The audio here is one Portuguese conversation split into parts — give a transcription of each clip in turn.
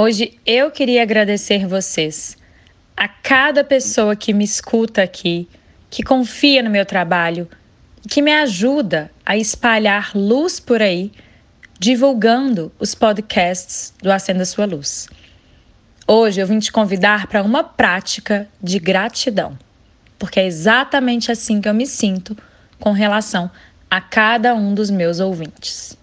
Hoje eu queria agradecer vocês, a cada pessoa que me escuta aqui, que confia no meu trabalho, que me ajuda a espalhar luz por aí, divulgando os podcasts do Acenda Sua Luz. Hoje eu vim te convidar para uma prática de gratidão, porque é exatamente assim que eu me sinto com relação a cada um dos meus ouvintes.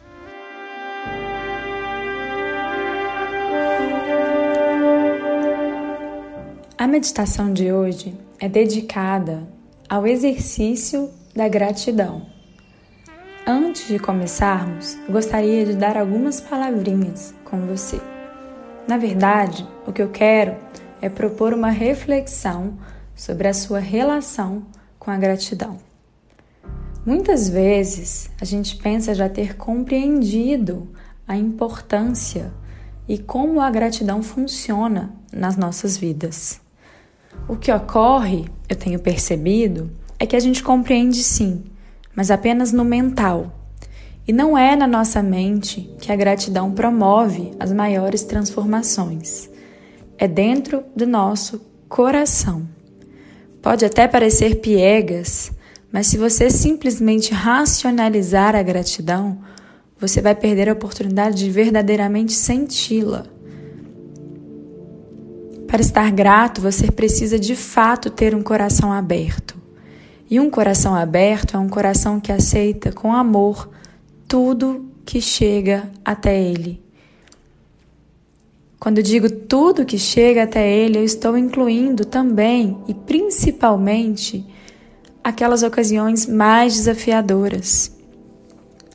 A meditação de hoje é dedicada ao exercício da gratidão. Antes de começarmos, gostaria de dar algumas palavrinhas com você. Na verdade, o que eu quero é propor uma reflexão sobre a sua relação com a gratidão. Muitas vezes a gente pensa já ter compreendido a importância e como a gratidão funciona nas nossas vidas. O que ocorre, eu tenho percebido, é que a gente compreende sim, mas apenas no mental. E não é na nossa mente que a gratidão promove as maiores transformações. É dentro do nosso coração. Pode até parecer piegas, mas se você simplesmente racionalizar a gratidão, você vai perder a oportunidade de verdadeiramente senti-la. Para estar grato, você precisa de fato ter um coração aberto. E um coração aberto é um coração que aceita com amor tudo que chega até ele. Quando digo tudo que chega até ele, eu estou incluindo também e principalmente aquelas ocasiões mais desafiadoras.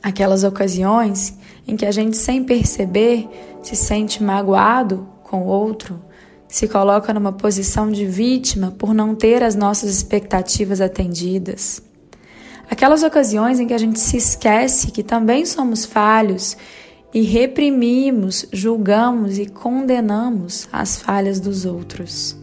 Aquelas ocasiões em que a gente, sem perceber, se sente magoado com o outro se coloca numa posição de vítima por não ter as nossas expectativas atendidas. Aquelas ocasiões em que a gente se esquece que também somos falhos e reprimimos, julgamos e condenamos as falhas dos outros.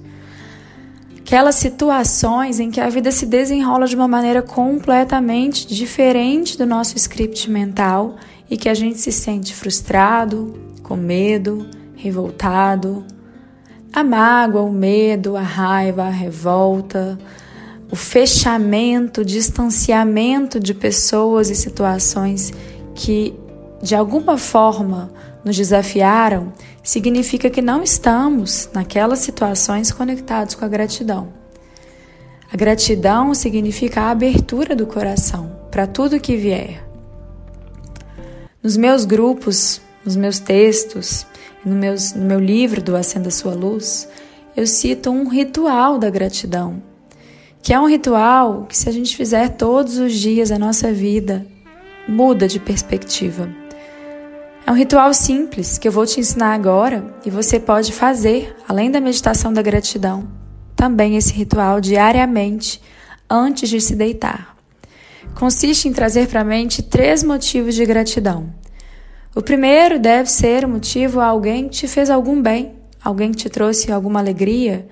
Aquelas situações em que a vida se desenrola de uma maneira completamente diferente do nosso script mental e que a gente se sente frustrado, com medo, revoltado, a mágoa, o medo, a raiva, a revolta, o fechamento, o distanciamento de pessoas e situações que de alguma forma nos desafiaram, significa que não estamos naquelas situações conectados com a gratidão. A gratidão significa a abertura do coração para tudo que vier. Nos meus grupos, nos meus textos, no, meus, no meu livro do Acenda Sua Luz, eu cito um ritual da gratidão, que é um ritual que, se a gente fizer todos os dias, a nossa vida muda de perspectiva. É um ritual simples que eu vou te ensinar agora e você pode fazer, além da meditação da gratidão, também esse ritual diariamente antes de se deitar. Consiste em trazer para a mente três motivos de gratidão o primeiro deve ser o motivo a alguém te fez algum bem, alguém que te trouxe alguma alegria.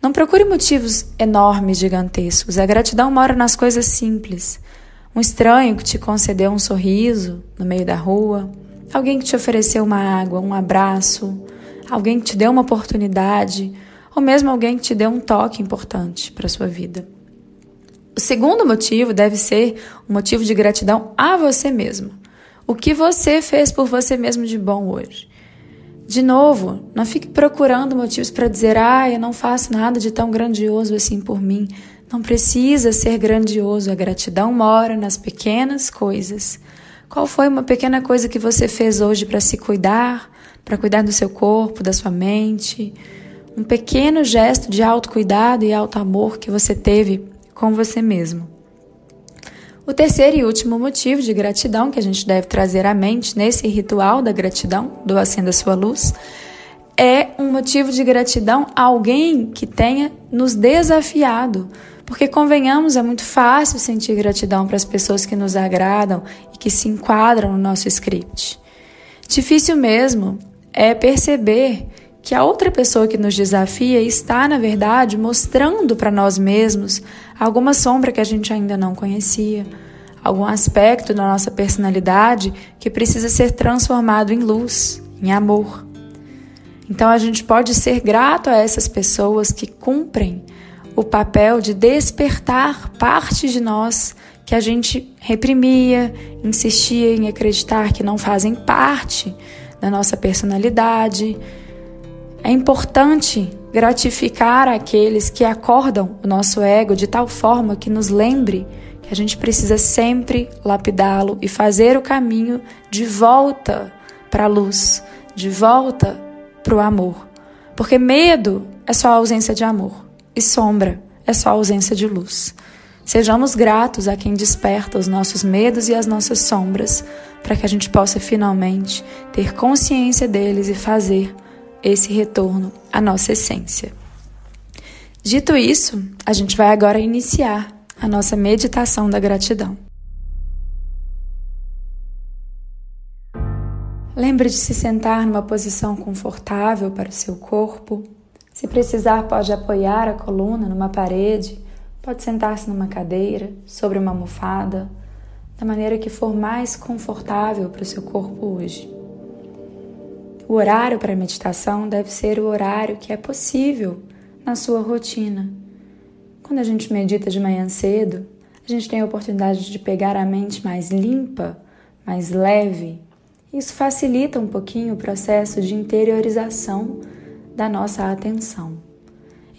Não procure motivos enormes, gigantescos. A gratidão mora nas coisas simples. Um estranho que te concedeu um sorriso no meio da rua, alguém que te ofereceu uma água, um abraço, alguém que te deu uma oportunidade, ou mesmo alguém que te deu um toque importante para a sua vida. O segundo motivo deve ser um motivo de gratidão a você mesmo. O que você fez por você mesmo de bom hoje? De novo, não fique procurando motivos para dizer, ah, eu não faço nada de tão grandioso assim por mim. Não precisa ser grandioso. A gratidão mora nas pequenas coisas. Qual foi uma pequena coisa que você fez hoje para se cuidar, para cuidar do seu corpo, da sua mente? Um pequeno gesto de autocuidado e alto amor que você teve com você mesmo. O terceiro e último motivo de gratidão que a gente deve trazer à mente nesse ritual da gratidão, do Acenda Sua Luz, é um motivo de gratidão a alguém que tenha nos desafiado. Porque, convenhamos, é muito fácil sentir gratidão para as pessoas que nos agradam e que se enquadram no nosso script. Difícil mesmo é perceber que a outra pessoa que nos desafia está, na verdade, mostrando para nós mesmos alguma sombra que a gente ainda não conhecia, algum aspecto da nossa personalidade que precisa ser transformado em luz, em amor. Então a gente pode ser grato a essas pessoas que cumprem o papel de despertar parte de nós que a gente reprimia, insistia em acreditar que não fazem parte da nossa personalidade. É importante gratificar aqueles que acordam o nosso ego de tal forma que nos lembre que a gente precisa sempre lapidá-lo e fazer o caminho de volta para a luz, de volta para o amor. Porque medo é só ausência de amor e sombra é só ausência de luz. Sejamos gratos a quem desperta os nossos medos e as nossas sombras, para que a gente possa finalmente ter consciência deles e fazer esse retorno à nossa essência. Dito isso, a gente vai agora iniciar a nossa meditação da gratidão. Lembre de se sentar numa posição confortável para o seu corpo. Se precisar, pode apoiar a coluna numa parede Pode sentar-se numa cadeira, sobre uma almofada, da maneira que for mais confortável para o seu corpo hoje. O horário para meditação deve ser o horário que é possível na sua rotina. Quando a gente medita de manhã cedo, a gente tem a oportunidade de pegar a mente mais limpa, mais leve. Isso facilita um pouquinho o processo de interiorização da nossa atenção.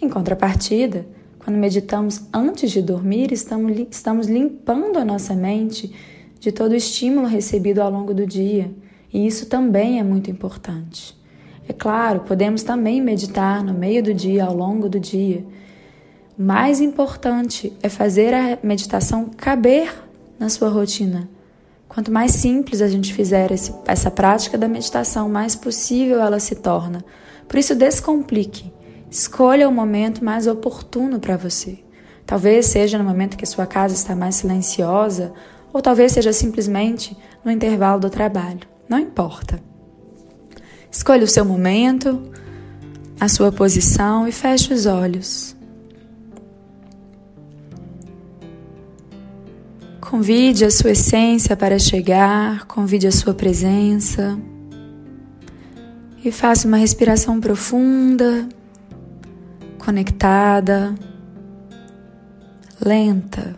Em contrapartida, quando meditamos antes de dormir, estamos limpando a nossa mente de todo o estímulo recebido ao longo do dia, e isso também é muito importante. É claro, podemos também meditar no meio do dia, ao longo do dia. Mais importante é fazer a meditação caber na sua rotina. Quanto mais simples a gente fizer esse, essa prática da meditação, mais possível ela se torna. Por isso, descomplique. Escolha o momento mais oportuno para você. Talvez seja no momento que a sua casa está mais silenciosa, ou talvez seja simplesmente no intervalo do trabalho. Não importa. Escolha o seu momento, a sua posição e feche os olhos. Convide a sua essência para chegar, convide a sua presença. E faça uma respiração profunda conectada, lenta.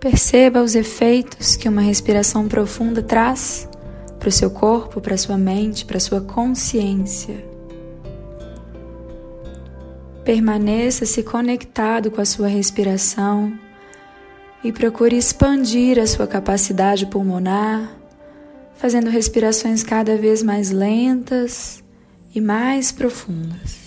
Perceba os efeitos que uma respiração profunda traz para o seu corpo, para a sua mente, para a sua consciência. Permaneça se conectado com a sua respiração e procure expandir a sua capacidade pulmonar, fazendo respirações cada vez mais lentas e mais profundas.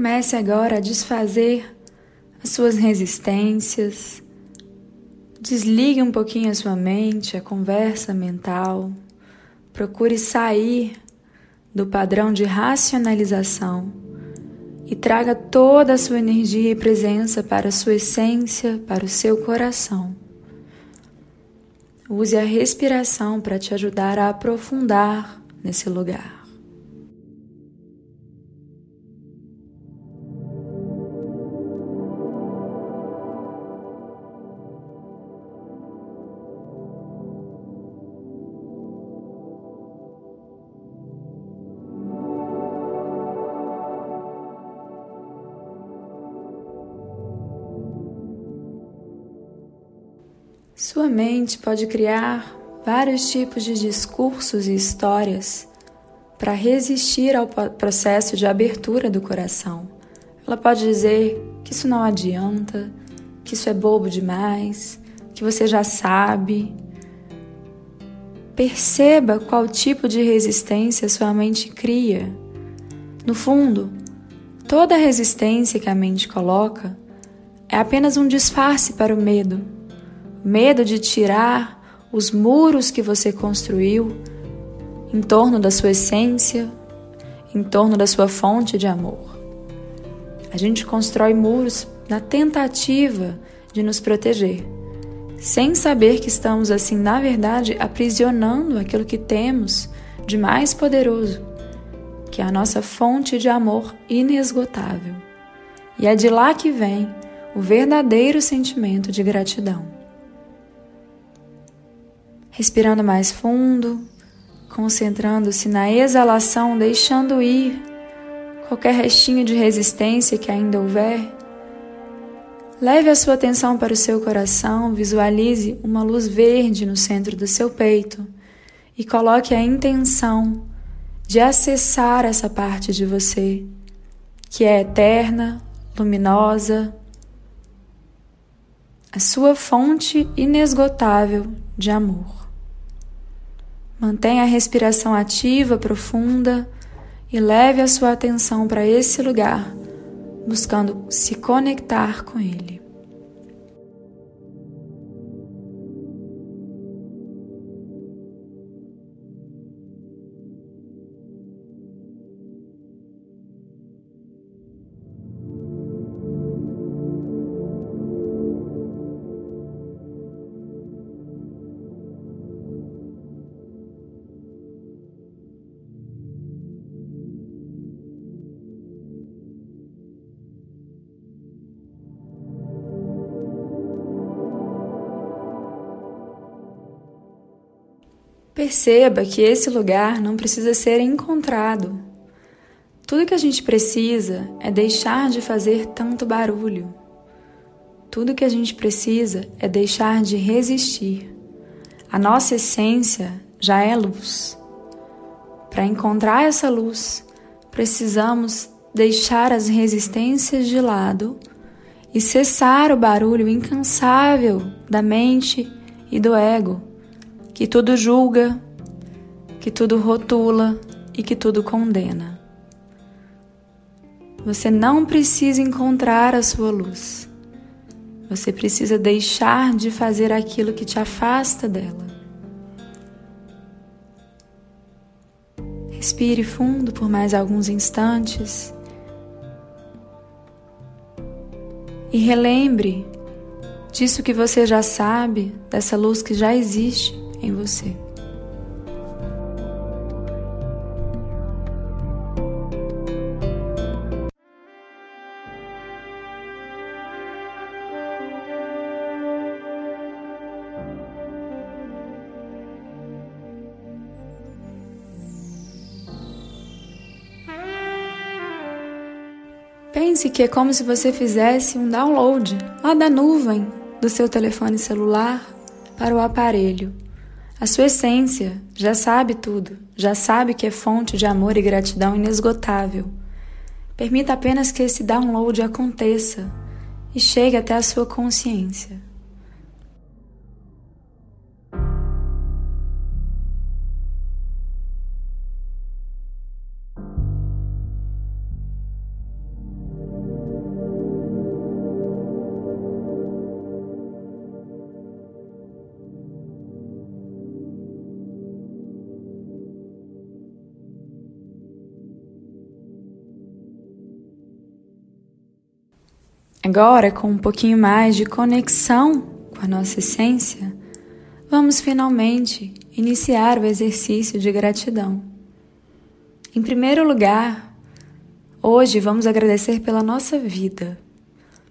Comece agora a desfazer as suas resistências. Desligue um pouquinho a sua mente, a conversa mental. Procure sair do padrão de racionalização e traga toda a sua energia e presença para a sua essência, para o seu coração. Use a respiração para te ajudar a aprofundar nesse lugar. Sua mente pode criar vários tipos de discursos e histórias para resistir ao processo de abertura do coração. Ela pode dizer que isso não adianta, que isso é bobo demais, que você já sabe. perceba qual tipo de resistência sua mente cria. No fundo, toda resistência que a mente coloca é apenas um disfarce para o medo medo de tirar os muros que você construiu em torno da sua essência, em torno da sua fonte de amor. A gente constrói muros na tentativa de nos proteger, sem saber que estamos, assim, na verdade, aprisionando aquilo que temos de mais poderoso, que é a nossa fonte de amor inesgotável. E é de lá que vem o verdadeiro sentimento de gratidão. Respirando mais fundo, concentrando-se na exalação, deixando ir qualquer restinho de resistência que ainda houver. Leve a sua atenção para o seu coração, visualize uma luz verde no centro do seu peito e coloque a intenção de acessar essa parte de você que é eterna, luminosa, a sua fonte inesgotável de amor. Mantenha a respiração ativa, profunda e leve a sua atenção para esse lugar, buscando se conectar com ele. Perceba que esse lugar não precisa ser encontrado. Tudo que a gente precisa é deixar de fazer tanto barulho. Tudo que a gente precisa é deixar de resistir. A nossa essência já é luz. Para encontrar essa luz, precisamos deixar as resistências de lado e cessar o barulho incansável da mente e do ego que tudo julga, que tudo rotula e que tudo condena. Você não precisa encontrar a sua luz. Você precisa deixar de fazer aquilo que te afasta dela. Respire fundo por mais alguns instantes. E relembre disso que você já sabe, dessa luz que já existe em você. Pense que é como se você fizesse um download lá da nuvem do seu telefone celular para o aparelho. A sua essência já sabe tudo, já sabe que é fonte de amor e gratidão inesgotável. Permita apenas que esse download aconteça e chegue até a sua consciência. Agora, com um pouquinho mais de conexão com a nossa essência, vamos finalmente iniciar o exercício de gratidão. Em primeiro lugar, hoje vamos agradecer pela nossa vida,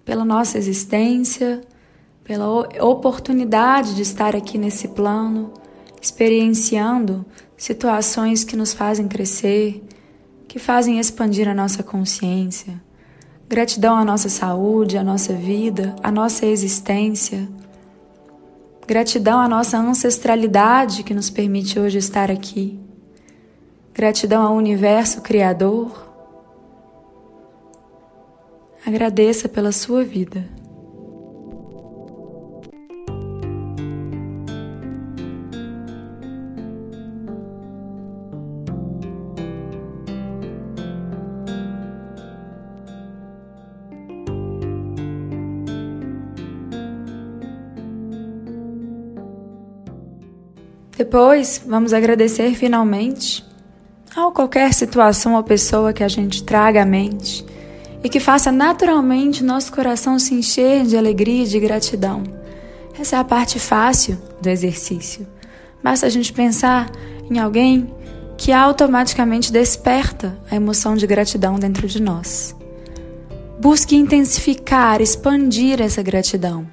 pela nossa existência, pela oportunidade de estar aqui nesse plano, experienciando situações que nos fazem crescer, que fazem expandir a nossa consciência Gratidão à nossa saúde, à nossa vida, à nossa existência. Gratidão à nossa ancestralidade que nos permite hoje estar aqui. Gratidão ao universo criador. Agradeça pela sua vida. Depois, vamos agradecer finalmente a qualquer situação ou pessoa que a gente traga à mente e que faça naturalmente nosso coração se encher de alegria e de gratidão. Essa é a parte fácil do exercício. Basta a gente pensar em alguém que automaticamente desperta a emoção de gratidão dentro de nós. Busque intensificar, expandir essa gratidão.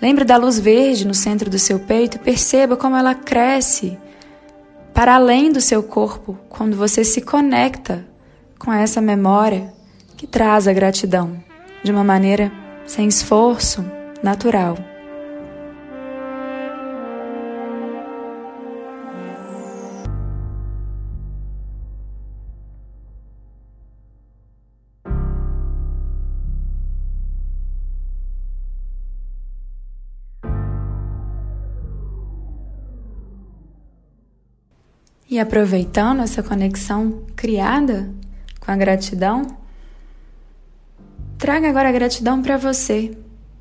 Lembre da luz verde no centro do seu peito e perceba como ela cresce para além do seu corpo quando você se conecta com essa memória que traz a gratidão de uma maneira sem esforço, natural. E aproveitando essa conexão criada com a gratidão, traga agora a gratidão para você,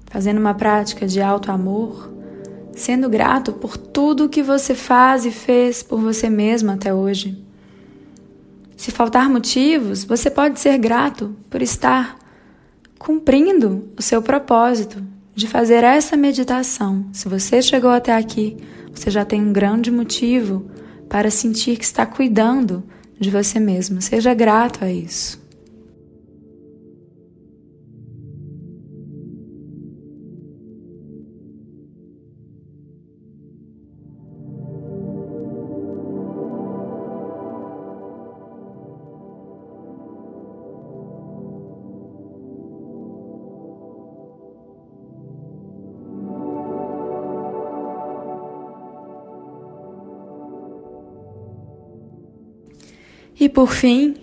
fazendo uma prática de alto amor, sendo grato por tudo que você faz e fez por você mesmo até hoje. Se faltar motivos, você pode ser grato por estar cumprindo o seu propósito de fazer essa meditação. Se você chegou até aqui, você já tem um grande motivo para sentir que está cuidando de você mesmo. Seja grato a isso. E por fim,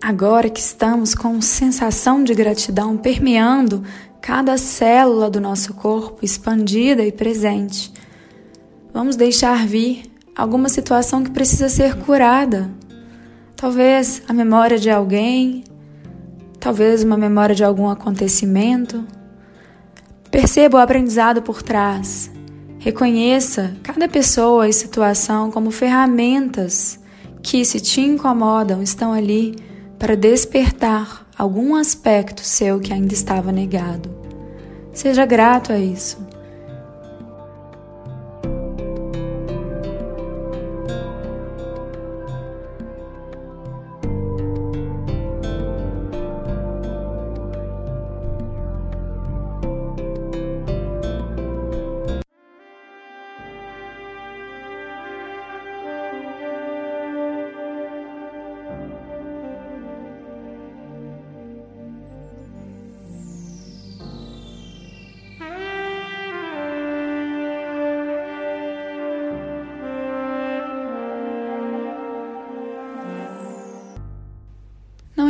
agora que estamos com sensação de gratidão permeando cada célula do nosso corpo, expandida e presente, vamos deixar vir alguma situação que precisa ser curada. Talvez a memória de alguém, talvez uma memória de algum acontecimento. Perceba o aprendizado por trás. Reconheça cada pessoa e situação como ferramentas que, se te incomodam, estão ali para despertar algum aspecto seu que ainda estava negado. Seja grato a isso.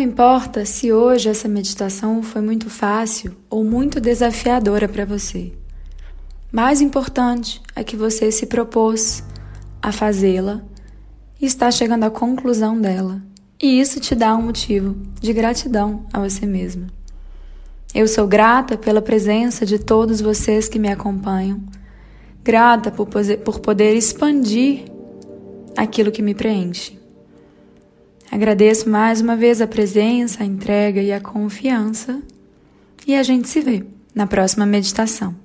Importa se hoje essa meditação foi muito fácil ou muito desafiadora para você. Mais importante é que você se propôs a fazê-la e está chegando à conclusão dela. E isso te dá um motivo de gratidão a você mesma. Eu sou grata pela presença de todos vocês que me acompanham, grata por, por poder expandir aquilo que me preenche. Agradeço mais uma vez a presença, a entrega e a confiança. E a gente se vê na próxima meditação.